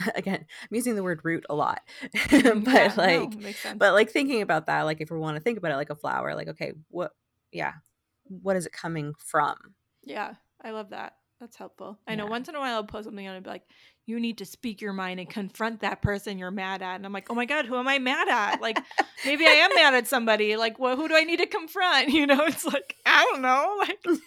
again i'm using the word root a lot but Yeah, like sense. but like thinking about that like if we want to think about it like a flower like okay what yeah what is it coming from yeah, I love that. That's helpful. I know once in a while I'll post something and I'll be like, you need to speak your mind and confront that person you're mad at. And I'm like, oh my God, who am I mad at? Like, maybe I am mad at somebody. Like, well, who do I need to confront? You know, it's like, I don't know. Like,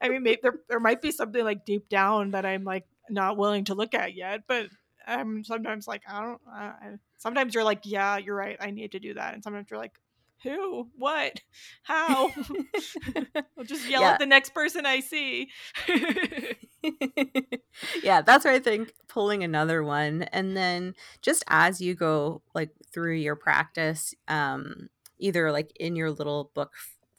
I mean, maybe there, there might be something like deep down that I'm like not willing to look at yet, but I'm sometimes like, I don't, I- sometimes you're like, yeah, you're right. I need to do that. And sometimes you're like, who, what, how? I'll just yell Yeah. at the next person I see. yeah, that's where I think pulling another one and then just as you go like through your practice, um, either like in your little book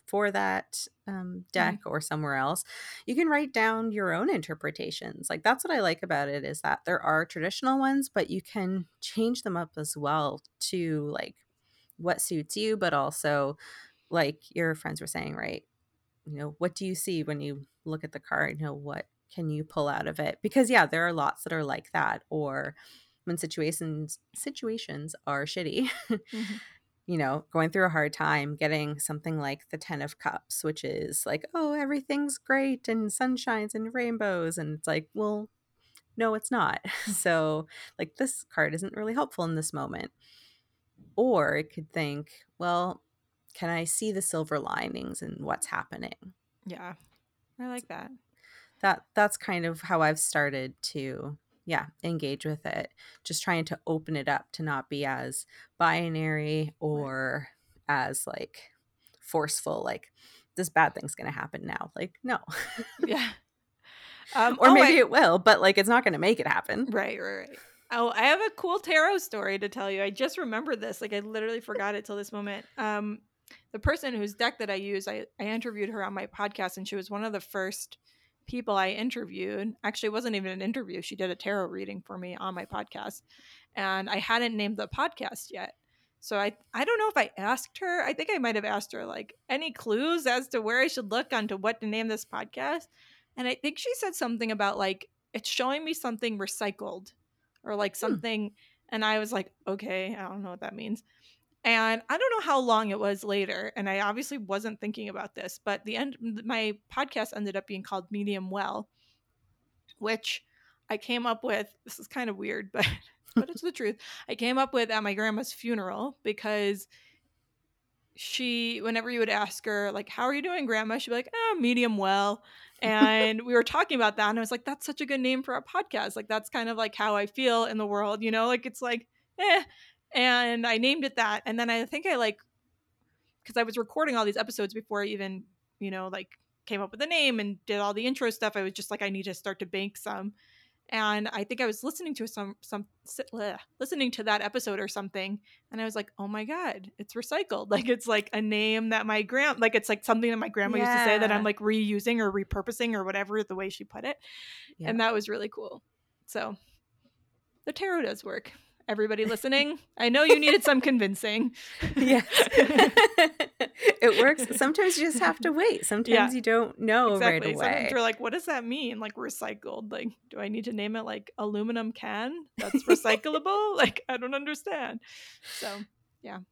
for that um, deck or somewhere else, you can write down your own interpretations. Like that's what I like about it is that there are traditional ones, but you can change them up as well to like what suits you, but also like your friends were saying, right? You know, what do you see when you look at the card? You know, what can you pull out of it? Because yeah, there are lots that are like that. Or when situations situations are shitty, Mhm. you know, going through a hard time, getting something like the Ten of Cups, which is like, oh, everything's great and sunshines and rainbows. And it's like, well, no, it's not. so, like, this card isn't really helpful in this moment. Or it could think, well, can I see the silver linings and what's happening? Yeah. I like that. That that's kind of how I've started to yeah, engage with it. Just trying to open it up to not be as binary or as like forceful like this bad thing's going to happen now. Like no. Yeah. Um, or oh, maybe I- it will, but like it's not going to make it happen. Right, right, right. Oh, I have a cool tarot story to tell you. I just remembered this. Like I literally forgot it till this moment. Um, the person whose deck that I use, I, I interviewed her on my podcast, and she was one of the first people I interviewed. Actually, it wasn't even an interview. She did a tarot reading for me on my podcast, and I hadn't named the podcast yet. So I I don't know if I asked her. I think I might have asked her like any clues as to where I should look onto what to name this podcast. And I think she said something about like it's showing me something recycled or like hmm. something and I was like, "Okay, I don't know what that means." And I don't know how long it was later, and I obviously wasn't thinking about this, but the end my podcast ended up being called Medium Well, which I came up with. This is kind of weird, but but it's the truth. I came up with at my grandma's funeral because she whenever you would ask her like how are you doing grandma she'd be like oh medium well and we were talking about that and i was like that's such a good name for a podcast. Like that's kind of like how i feel in the world you know? Like it's like eh. And i named it that and then i think i like because i was recording all these episodes before i even you know like came up with a name and did all the intro stuff i was just like i need to start to bank some and i think i was listening to some some bleh, listening to that episode or something and i was like oh my god it's recycled. Like it's like a name that my grand like it's like something that my grandma used to say that i'm like reusing or repurposing or whatever the way she put it Yeah. and that was really cool. So the tarot does work everybody listening i know you needed some convincing yes. it works. Sometimes you just have to wait. Sometimes you don't know exactly right sometimes away. you're like what does that mean like recycled like do i need to name it like aluminum can that's recyclable like i don't understand so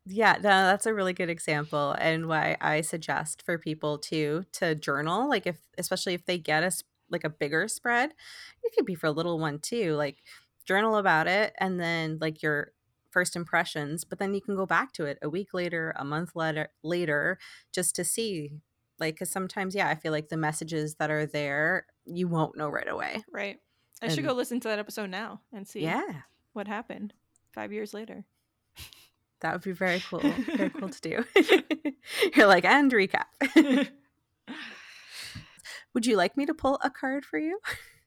Yeah, no, that's a really good example, and why I suggest for people to to journal, like if especially if they get a like a bigger spread, it could be for a little one too. Like journal about it, and then like your first impressions, but then you can go back to it a week later, a month later, later, just to see. Like, because sometimes, yeah, I feel like the messages that are there, you won't know right away. right i should go listen to that episode now and see Yeah, what happened five years later that would be very cool. Very cool to do. You're like, and recap. Would you like me to pull a card for you?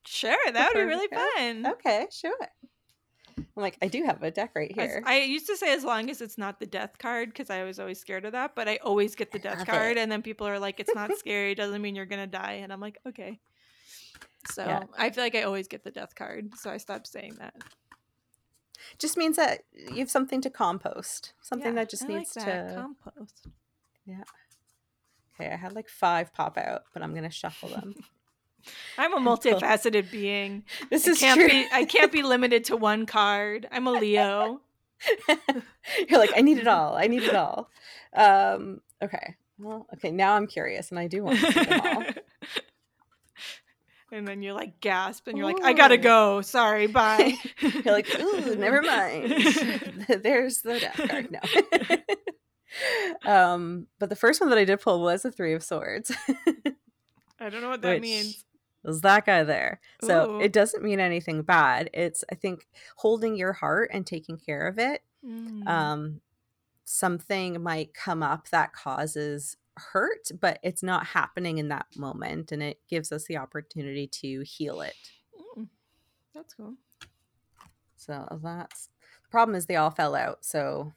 Sure that would be really fun Okay, sure. I'm like, I do have a deck right here. I used to say as long as it's not the death card because I was always scared of that, but I always get the death card, it. and then people are like, "It's not scary. Doesn't mean you're gonna die," and I'm like, "Okay." So Yeah. I feel like I always get the death card, so I stopped saying that. just means that you have something to compost. Something Yeah, that just I like needs that. to. compost. Yeah. Okay, I had like five pop out, but I'm gonna shuffle them. I'm a multifaceted being. This I is can't true. be. I can't be limited to one card. I'm a Leo. You're like, I need it all. I need it all. Um, okay. Well, okay. Now I'm curious, and I do want to see them all. and then you like gasp, and you're like, "I gotta go. Sorry, bye." You're like, ooh, never mind. There's the death card. No. um, but the first one that I did pull was a three of swords. I don't know what that which means. Was that guy there. So Ooh. it doesn't mean anything bad. It's I think holding your heart and taking care of it. Mm. Um, something might come up that causes hurt, but it's not happening in that moment, and it gives us the opportunity to heal it. Mm. That's cool. So that's the problem is they all fell out. So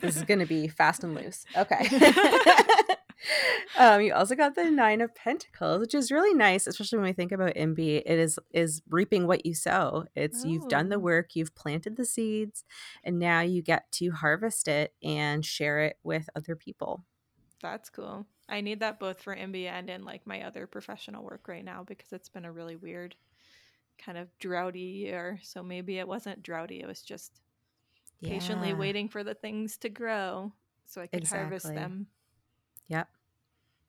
this is going to be fast and loose. Okay. um, you also got the Nine of Pentacles, which is really nice, especially when we think about IMBY. It is is reaping what you sow. It's you've done the Oh. work, you've planted the seeds, and now you get to harvest it and share it with other people. That's cool. I need that both for IMBY and in like my other professional work right now because it's been a really weird kind of droughty year. So maybe it wasn't droughty, it was just patiently waiting for the things to grow so I could harvest them. Yep.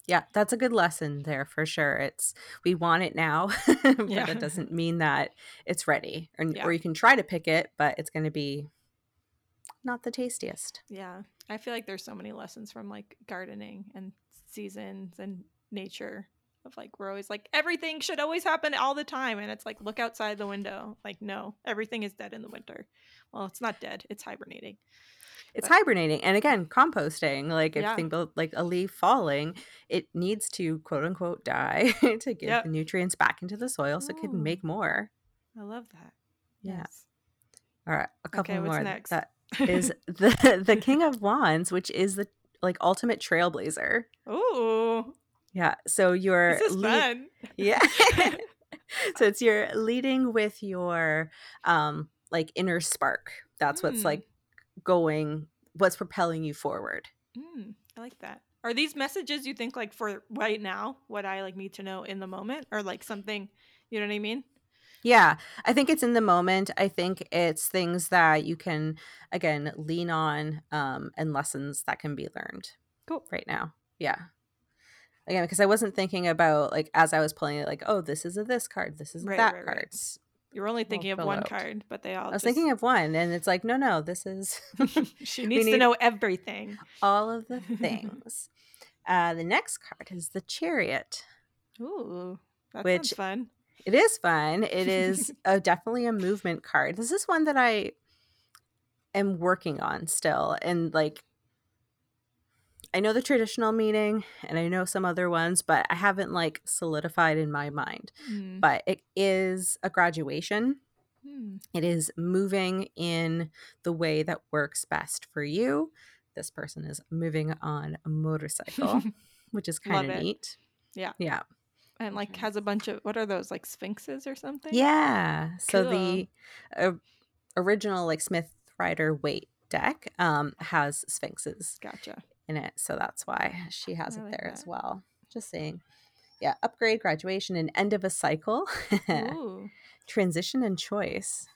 Yeah, that's a good lesson there for sure. It's we want it now, but Yeah. that doesn't mean that it's ready. Or, Yeah. or you can try to pick it, but it's going to be not the tastiest. Yeah. I feel like there's so many lessons from like gardening and seasons and nature of like we're always like everything should always happen all the time and it's like look outside the window like no everything is dead in the winter well it's not dead it's hibernating It's But- hibernating, and again, composting. Like if Yeah. you think like a leaf falling, it needs to quote unquote die to give Yep. the nutrients back into the soil so it can oh. make more. i love that Yeah. yes All right, a couple Okay, what's more. next? That is the the King of Wands, which is the like ultimate trailblazer. Ooh, Yeah. So you're this is lead- fun Yeah. so it's you're leading with your um like inner spark. That's what's Mm. like going what's propelling you forward. Mm, i like that are these messages you think like for right now what i like need to know in the moment or like something you know what i mean Yeah, I think it's in the moment. I think it's things that you can again lean on um and lessons that can be learned cool right now. Yeah. Again, because I wasn't thinking about like as I was pulling it, like, oh, this is a this card, this is a Right, that right, card. right. You're only thinking of one out. card but they all I was thinking of one, and it's like, no, no, this is she needs to know everything all of the things. uh, the next card is the Chariot. Ooh, that Which- fun. It is fun. It is a, definitely a movement card. This is one that I am working on still, and like. I know the traditional meaning and I know some other ones, but I haven't like solidified in my mind. Mm. But it is a graduation. Mm. It is moving in the way that works best for you. This person is moving on a motorcycle, which is kind of neat. Yeah. Yeah. and like has a bunch of what are those like sphinxes or something? Yeah. So the uh, original like Smith Rider Waite deck um has sphinxes Gotcha. In it, so that's why she has I it like there as well. Just saying. Yeah, upgrade, graduation, and end of a cycle. Transition and choice.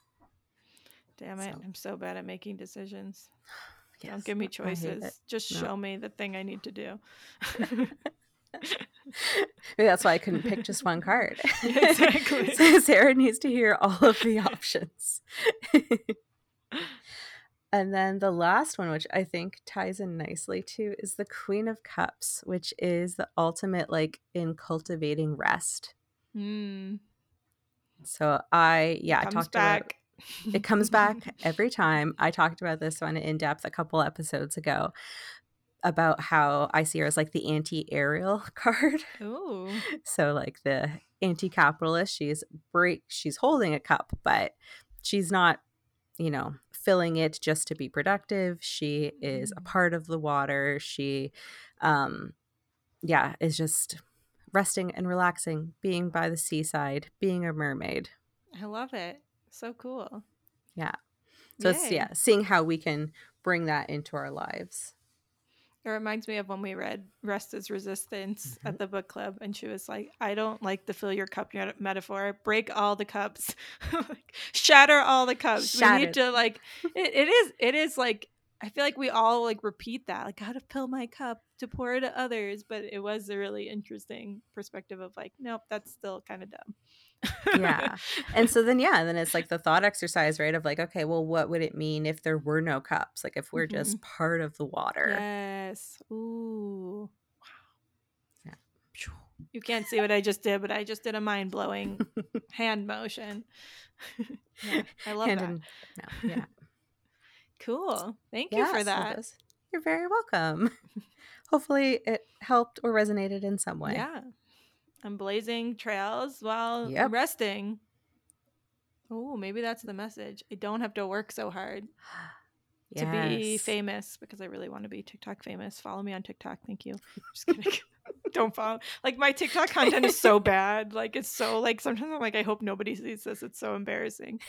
damn it! So- I'm so bad at making decisions. Yes, Don't give me I hate it. choices. Just No. show me the thing I need to do. Maybe that's why I couldn't pick just one card. Yeah, exactly. so Sara needs to hear all of the options. And then the last one, which I think ties in nicely too, is the Queen of Cups, which is the ultimate like in cultivating rest. mm, So I yeah, I talked about it comes back every time. I talked about this one in depth a couple episodes ago about how I see her as like the anti-aerial card. Ooh, So like the anti-capitalist, she's break she's holding a cup, but she's not, you know, filling it just to be productive. She is a Mm. part of the water. She um yeah, is just resting and relaxing, being by the seaside, being a mermaid. I love it. So cool. Yeah. So it's yeah, seeing how we can bring that into our lives. It reminds me of when we read Rest is Resistance Mm-hmm. at the book club, and she was like, I don't like the fill your cup metaphor. Break all the cups, shatter all the cups. We need to, like, it, it is, it is like, I feel like we all like repeat that, like, how to fill my cup to pour it to others. But it was a really interesting perspective of like, nope, that's still kind of dumb. Yeah. And so then yeah, then it's like the thought exercise, right? Of like, okay, well, what would it mean if there were no cups? Like if we're just mm-hmm. part of the water. yes. Ooh. Wow. Yeah. You can't see what I just did, but I just did a mind blowing hand motion. yeah, I love Hand that. in- no, yeah. Cool. Thank you for that. You're very welcome. Hopefully it helped or resonated in some way. Yeah. I'm blazing trails while Yep. resting. Oh, maybe that's the message. I don't have to work so hard. to be famous because I really want to be TikTok famous. Follow me on TikTok. Thank you. Just kidding. Don't follow. Like my TikTok content is so bad. Like it's so like sometimes I'm like I hope nobody sees this. It's so embarrassing.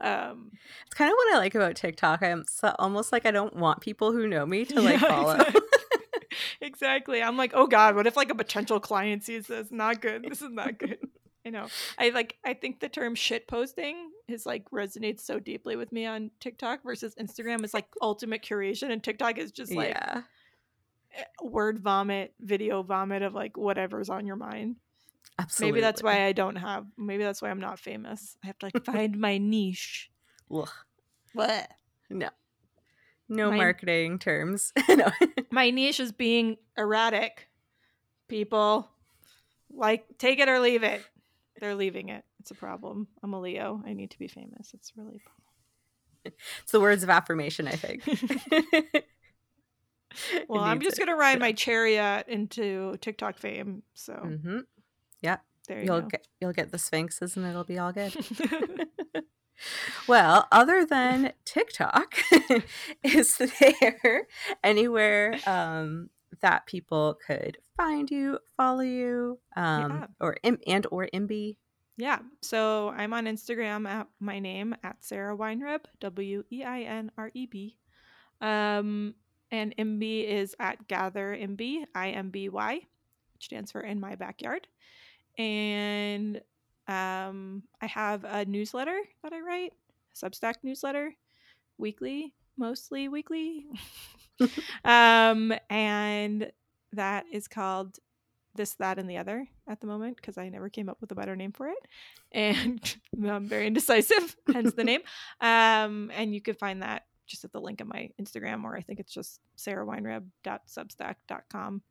Um It's kind of what I like about TikTok. I'm so, almost like I don't want people who know me to like Yeah, follow. exactly. Exactly. I'm like, oh god, what if like a potential client sees this? Not good. This is not good. I know. I like. I think the term shit posting is like resonates so deeply with me on TikTok versus Instagram is like ultimate curation, and TikTok is just like yeah. eh, word vomit, video vomit of like whatever's on your mind. Absolutely. Maybe that's why I don't have. Maybe that's why I'm not famous. I have to like find my niche. Ugh, What? no. No My- marketing terms. no. my niche is being erratic. People like take it or leave it. They're leaving it. It's a problem. I'm a Leo. I need to be famous. It's really It's the words of affirmation, I think. well. I'm just gonna ride my chariot into TikTok fame. So mm-hmm. there you You'll go. get you'll get the sphinxes and it'll be all good. Well, other than TikTok, is there anywhere um, that people could find you, follow you, um, Yeah. or and or imby? yeah. So I'm on Instagram at my name at Sara Weinreb. W E I N R E B. Um, and IMBY is at Gather IMBY. I M B Y, which stands for In My Backyard. And um, I have a newsletter that I write, Substack newsletter, weekly, mostly weekly. um, and that is called This, That, and the Other at the moment because I never came up with a better name for it. And I'm very indecisive, hence the name. Um, and you can find that just at the link in my Instagram, or I think it's just saraweinreb.substack.com.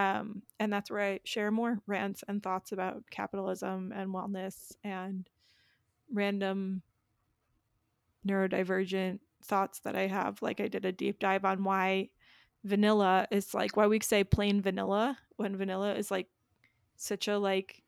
Um, and that's where I share more rants and thoughts about capitalism and wellness and random neurodivergent thoughts that I have. Like I did a deep dive on why vanilla is like why we say plain vanilla when vanilla is like such a like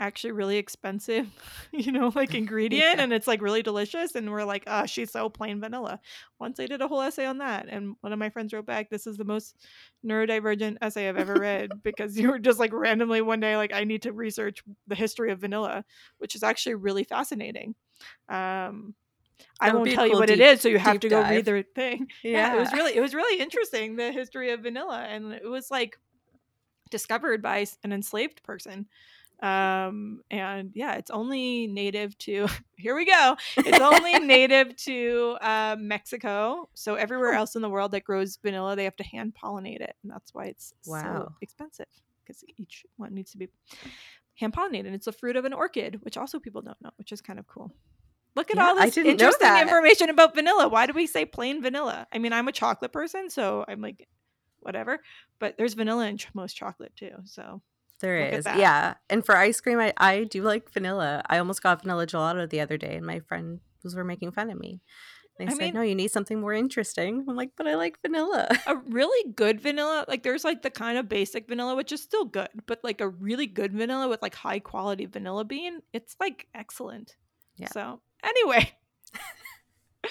actually really expensive, you know, like ingredient Yeah. and it's like really delicious and we're like, ah, she's so plain vanilla. Once I did a whole essay on that and one of my friends wrote back, this is the most neurodivergent essay I've ever read because you were just like randomly one day like I need to research the history of vanilla, which is actually really fascinating. Um I won't tell you what it deep- is, so you have to go dive. read the thing. Yeah. it was really it was really interesting the history of vanilla and it was like discovered by an enslaved person um and yeah it's only native to here we go. It's only native to uh, mexico. So everywhere else in the world that grows vanilla they have to hand pollinate it and that's why it's so expensive because each one needs to be hand pollinated. It's a fruit of an orchid which also people don't know which is kind of cool. Look at Yeah, all this interesting information about vanilla. Why do we say plain vanilla? I mean i'm a chocolate person so i'm like whatever. But there's vanilla in ch- most chocolate too so There Look is, yeah. And for ice cream, I, I do like vanilla. I almost got vanilla gelato the other day, and my friends were making fun of me. They I said, mean- "No, you need something more interesting." I'm like, "But I like vanilla." a really good vanilla like there's like the kind of basic vanilla which is still good but like a really good vanilla with like high quality vanilla bean it's like excellent Yeah. so anyway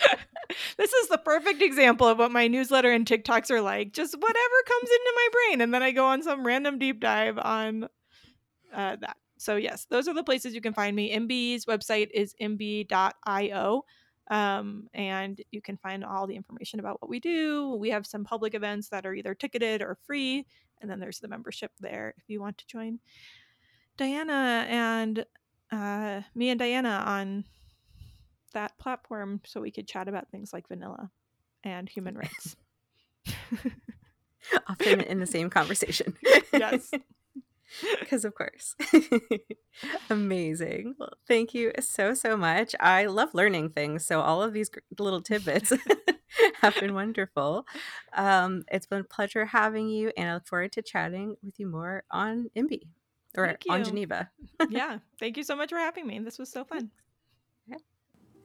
this is the perfect example of what my newsletter and tiktoks are like. Just whatever comes into my brain and then i go on some random deep dive on uh, that. So yes those are the places you can find me. IMBY's website is mb.io um, and you can find all the information about what we do. We have some public events that are either ticketed or free, and then there's the membership there if you want to join Diana and uh, me and Diana on that platform so we could chat about things like vanilla and human rights. Often in the same conversation. yes. because of course. Amazing. Well, thank you so so much. I love learning things, so all of these little tidbits have been wonderful. Um, it's been a pleasure having you, and I look forward to chatting with you more on IMBY or on. Geneva. yeah. Thank you so much for having me. This was so fun.